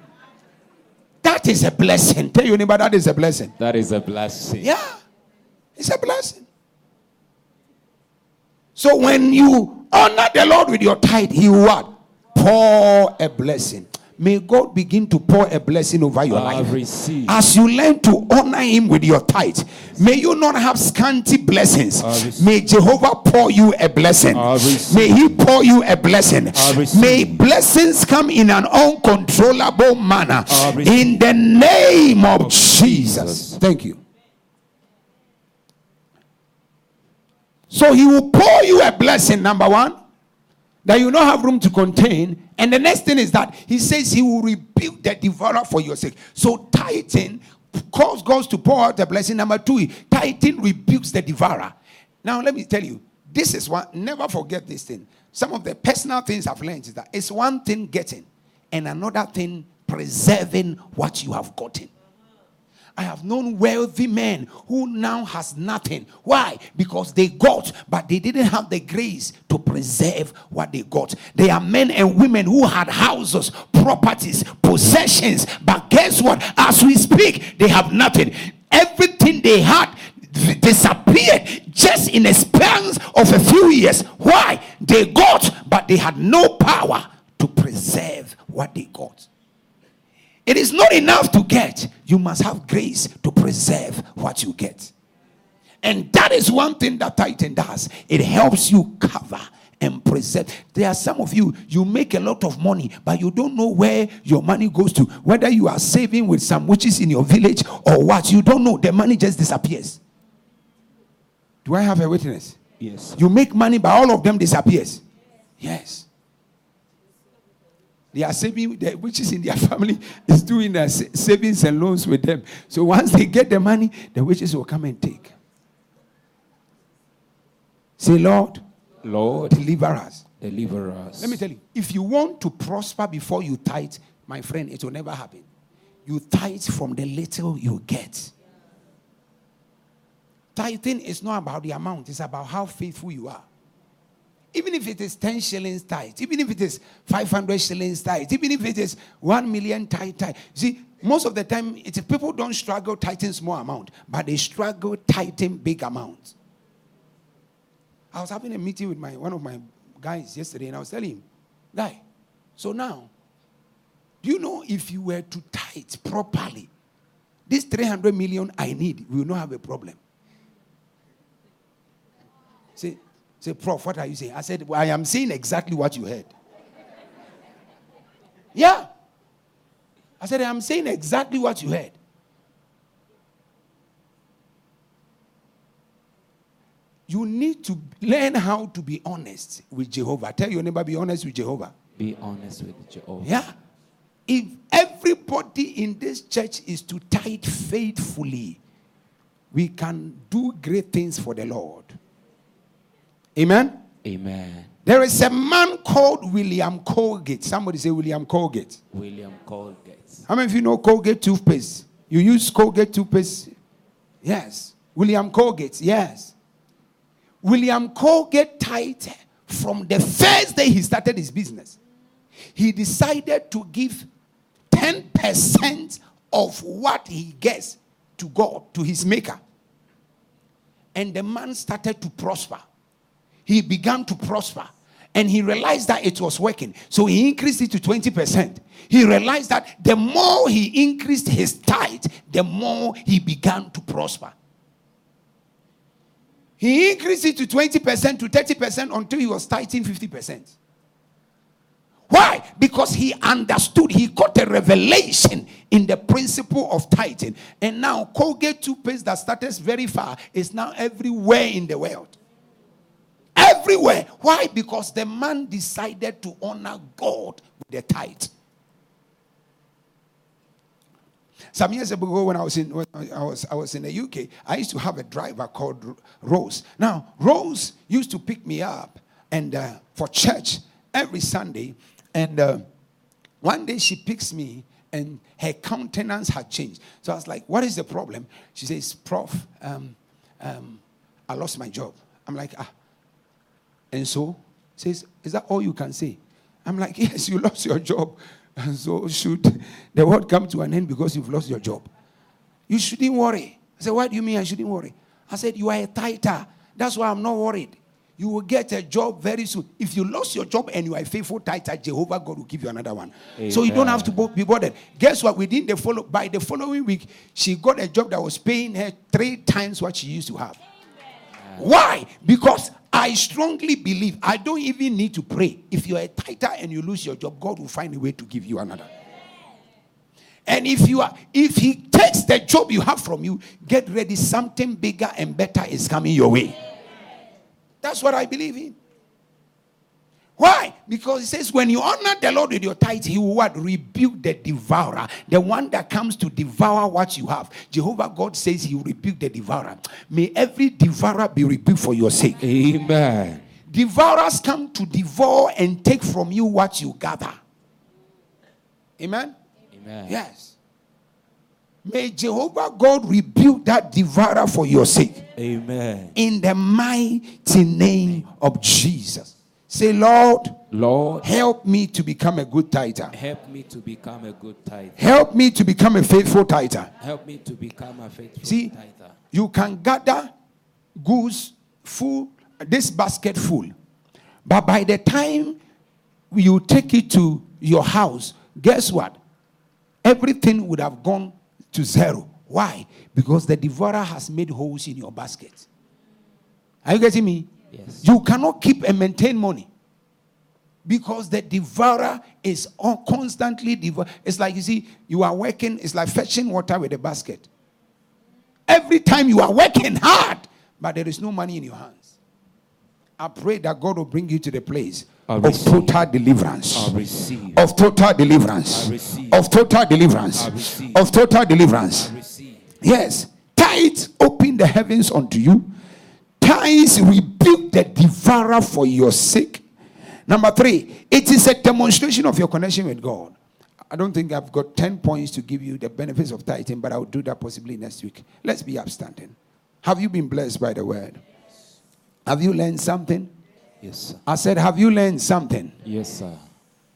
That is a blessing. Tell your neighbor that is a blessing. That is a blessing. Yeah, it's a blessing. So when you honor the Lord with your tithe, He will what? Pour a blessing. May God begin to pour a blessing over your I life. receive. As you learn to honor Him with your tithe, may you not have scanty blessings. May Jehovah pour you a blessing. May He pour you a blessing. May blessings come in an uncontrollable manner. In the name of Jesus. Jesus. Thank you. So he will pour you a blessing, number one, that you don't have room to contain. And the next thing is that he says he will rebuke the devourer for your sake. So tithing calls God to pour out the blessing. Number two, tithing rebukes the devourer. Now, let me tell you, this is one, never forget this thing. Some of the personal things I've learned is that it's one thing getting and another thing preserving what you have gotten. I have known wealthy men who now has nothing. Why? Because they got, but they didn't have the grace to preserve what they got. There are men and women who had houses, properties, possessions, but guess what? As we speak, they have nothing. Everything they had disappeared just in a span of a few years. Why? They got, but they had no power to preserve what they got. It is not enough to get. You must have grace to preserve what you get. And that is one thing that tithing does. It helps you cover and preserve. There are some of you, you make a lot of money, but you don't know where your money goes to. Whether you are saving with some witches in your village or what, you don't know. The money just disappears. Do I have a witness? Yes. You make money, but all of them disappears. Yes. They are saving, the witches in their [LAUGHS] family is doing their savings and loans with them. So once they get the money, the witches will come and take. Say, Lord, Lord, deliver us. deliver us. Let me tell you, if you want to prosper before you tithe, my friend, it will never happen. You tithe from the little you get. Tithing is not about the amount, it's about how faithful you are. Even if it is 10 shillings tithe, even if it is 500 shillings tithe, even if it is 1 million tithe, tithe. See, most of the time, it's people don't struggle tithing small amount, but they struggle tithing big amounts. I was having a meeting with my one of my guys yesterday, and I was telling him, guy, so now, do you know if you were to tithe properly, this 300 million I need, we will not have a problem. Say, say, Prof, what are you saying? I said, well, I am saying exactly what you heard. yeah. I said, I'm saying exactly what you heard. You need to learn how to be honest with Jehovah. Tell your neighbor, be honest with Jehovah. Be honest with Jehovah. Yeah. If everybody in this church is to tithe faithfully, we can do great things for the Lord. Amen. Amen. There is a man called William Colgate. Somebody say William Colgate. William Colgate. How many of you know Colgate toothpaste? You use Colgate toothpaste? Yes. William Colgate, yes. William Colgate tithe from the first day he started his business. He decided to give 10% of what he gets to God, to his maker. And the man started to prosper. He began to prosper. And he realized that it was working. So he increased it to 20%. He realized that the more he increased his tithe, the more he began to prosper. He increased it to 20% to 30% until he was tithing 50%. Why? Because he understood, he got a revelation in the principle of tithing. And now Colgate toothpaste that started very far is now everywhere in the world. Everywhere. Why? Because the man decided to honor God with the tithe. Some years ago, when I was in when I was I was in the UK, I used to have a driver called Rose. Now, Rose used to pick me up and uh, for church every Sunday, and uh, one day she picks me, and her countenance had changed. So I was like, "What is the problem?" She says, "Prof, um, um, I lost my job." I'm like, "Ah." And so says, Is that all you can say? I'm like, Yes, you lost your job. And so should the world come to an end because you've lost your job? You shouldn't worry. I said, What do you mean I shouldn't worry? I said, You are a tither. That's why I'm not worried. You will get a job very soon. If you lost your job and you are a faithful tither, Jehovah God will give you another one. So you don't have to be bothered. Guess what? Within the follow by the following week, she got a job that was paying her three times what she used to have. Why? Because I strongly believe I don't even need to pray. If you're a tither and you lose your job, God will find a way to give you another. And if you are, if he takes the job you have from you, get ready, something bigger and better is coming your way. That's what I believe in. Why? Because it says, when you honor the Lord with your tithe, he will what? Rebuke the devourer, the one that comes to devour what you have. Jehovah God says he will rebuke the devourer. May every devourer be rebuked for your sake. Amen. Devourers come to devour and take from you what you gather. Amen? Amen. Yes. May Jehovah God rebuke that devourer for your sake. Amen. In the mighty name of Jesus. Say, Lord, Lord, help me to become a good tither. help me to become a good tither. Help me to become a faithful tither. Help me to become a faithful See, you can gather goods full, this basket full, but by the time you take it to your house, guess what? Everything would have gone to zero. Why? Because the devourer has made holes in your basket. Are you getting me? Yes. You cannot keep and maintain money because the devourer is on constantly devour. It's like you see, you are working, it's like fetching water with a basket. Every time you are working hard, but there is no money in your hands. I pray that God will bring you to the place of total deliverance. Of total deliverance. Of total deliverance. Of total deliverance. Yes. Tithes open the heavens unto you. Tithes rebuke the devourer for your sake. Number three, it is a demonstration of your connection with God. I don't think I've got 10 points to give you the benefits of tithing, but I'll do that possibly next week. Let's be upstanding. Have you been blessed by the word? Have you learned something? Yes, sir. I said, Have you learned something? Yes, sir.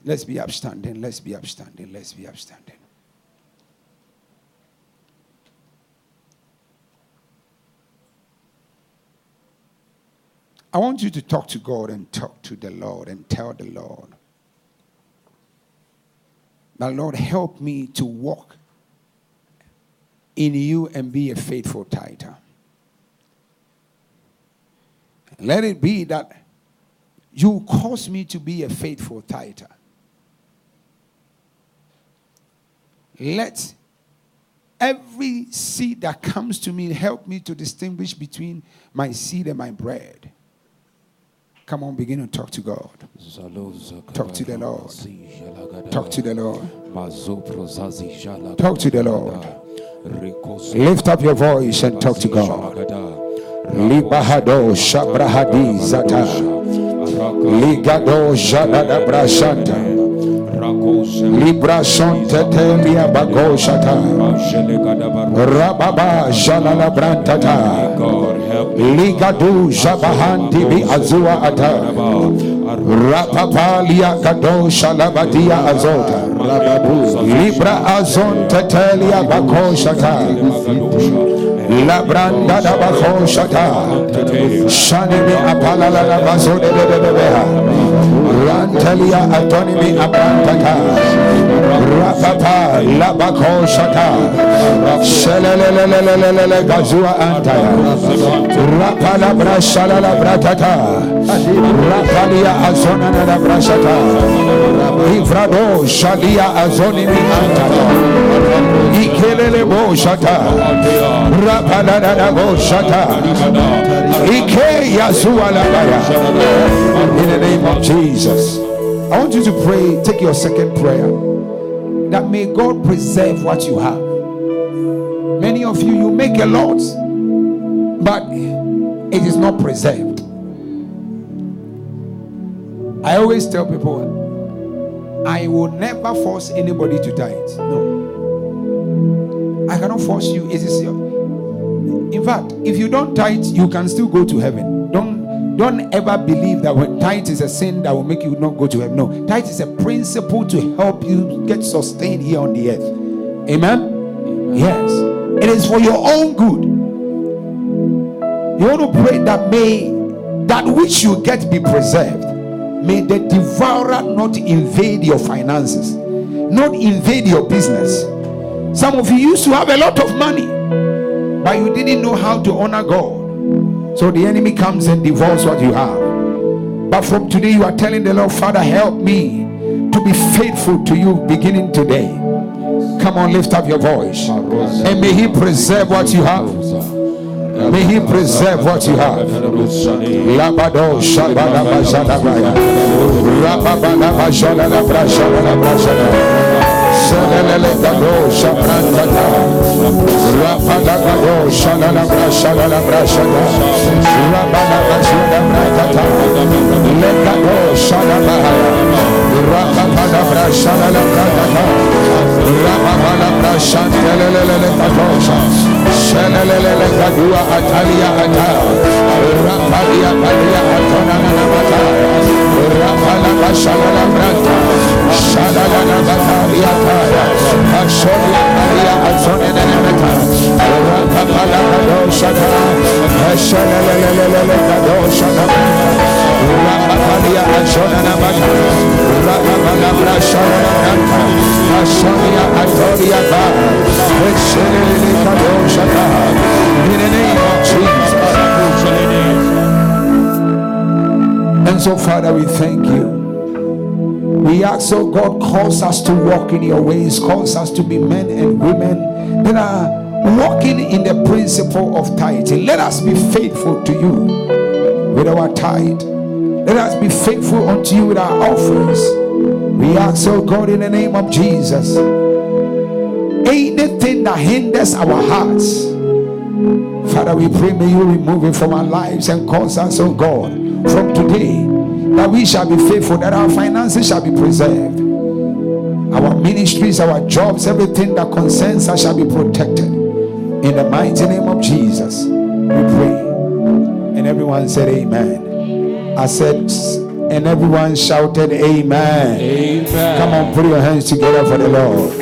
Let's be upstanding. Let's be upstanding. Let's be upstanding. I want you to talk to God and talk to the Lord and tell the Lord that, Lord, help me to walk in you and be a faithful tither. Let it be that you cause me to be a faithful tither. Let every seed that comes to me help me to distinguish between my seed and my bread. Come on, begin to talk to God. Talk to the Lord. Talk to the Lord. Talk to the Lord. Lift up your voice and talk to God. Libahado shabrahadi zata. Ligado jadada brashanta. Libra sontetelia bagoshata. Rababa jalala brantata. Ligadu jabahandi bi azua ata. Rapapalia kado shalabadia azota. Libra azon tetelia bakoshata. La branda da bakoshata. Shanimi apalala la bazode de de de beha. Rantelia atonimi abrantata. Rapapa la bakoshata. Shelelelelelelele gazua antaya. Rapala brashala la bratata. Rapalia azona na la brashata. Ivrado shalia azoni mi antaya. Ikelele bo shata. Rapala bo shata. Ike yazua Labaya. In the name of Jesus. I want you to pray. Take your second prayer. That may God preserve what you have. Many of you, you make a lot, but it is not preserved. I always tell people, I will never force anybody to tithe. No. I cannot force you. It is your. In fact, if you don't tithe, you can still go to heaven. Don't ever believe that when tithe is a sin that will make you not go to heaven. No, tithe is a principle to help you get sustained here on the earth. Amen. Yes, it is for your own good. You want to pray that may that which you get be preserved. May the devourer not invade your finances, not invade your business. Some of you used to have a lot of money, but you didn't know how to honor God. So the enemy comes and devours what you have. But from today, you are telling the Lord, Father, help me to be faithful to you beginning today. Come on, lift up your voice. And may He preserve what you have. May He preserve what you have. Selelele gado shabrantata. Rapada gado shalala brashada la brashada. Rabada bajada brantata. Legado shalabahaya. Rapada brashada la brantata. Rababada brashantelelele Shalalalalala gadua atalia ata. Rapalia palia atona nanamata. Rapala bashalala branta. Shalalala batalia taya. Asholia palia atone nanamata. Rapapala gadosha ta. Shalalalalala gadosha In the name of Jesus. And so, Father, we thank you. We ask, oh God, cause us to walk in your ways, cause us to be men and women that are walking in the principle of tithing. Let us be faithful to you. with our tithe. Let us be faithful unto you with our offerings. We ask, oh God, in the name of Jesus, anything that hinders our hearts, Father, we pray may you remove it from our lives and cause us, oh God, from today that we shall be faithful, that our finances shall be preserved, our ministries, our jobs, everything that concerns us shall be protected. In the mighty name of Jesus, we pray. And everyone said, Amen. I said, and everyone shouted, Amen. Amen. Come on, put your hands together for the Lord.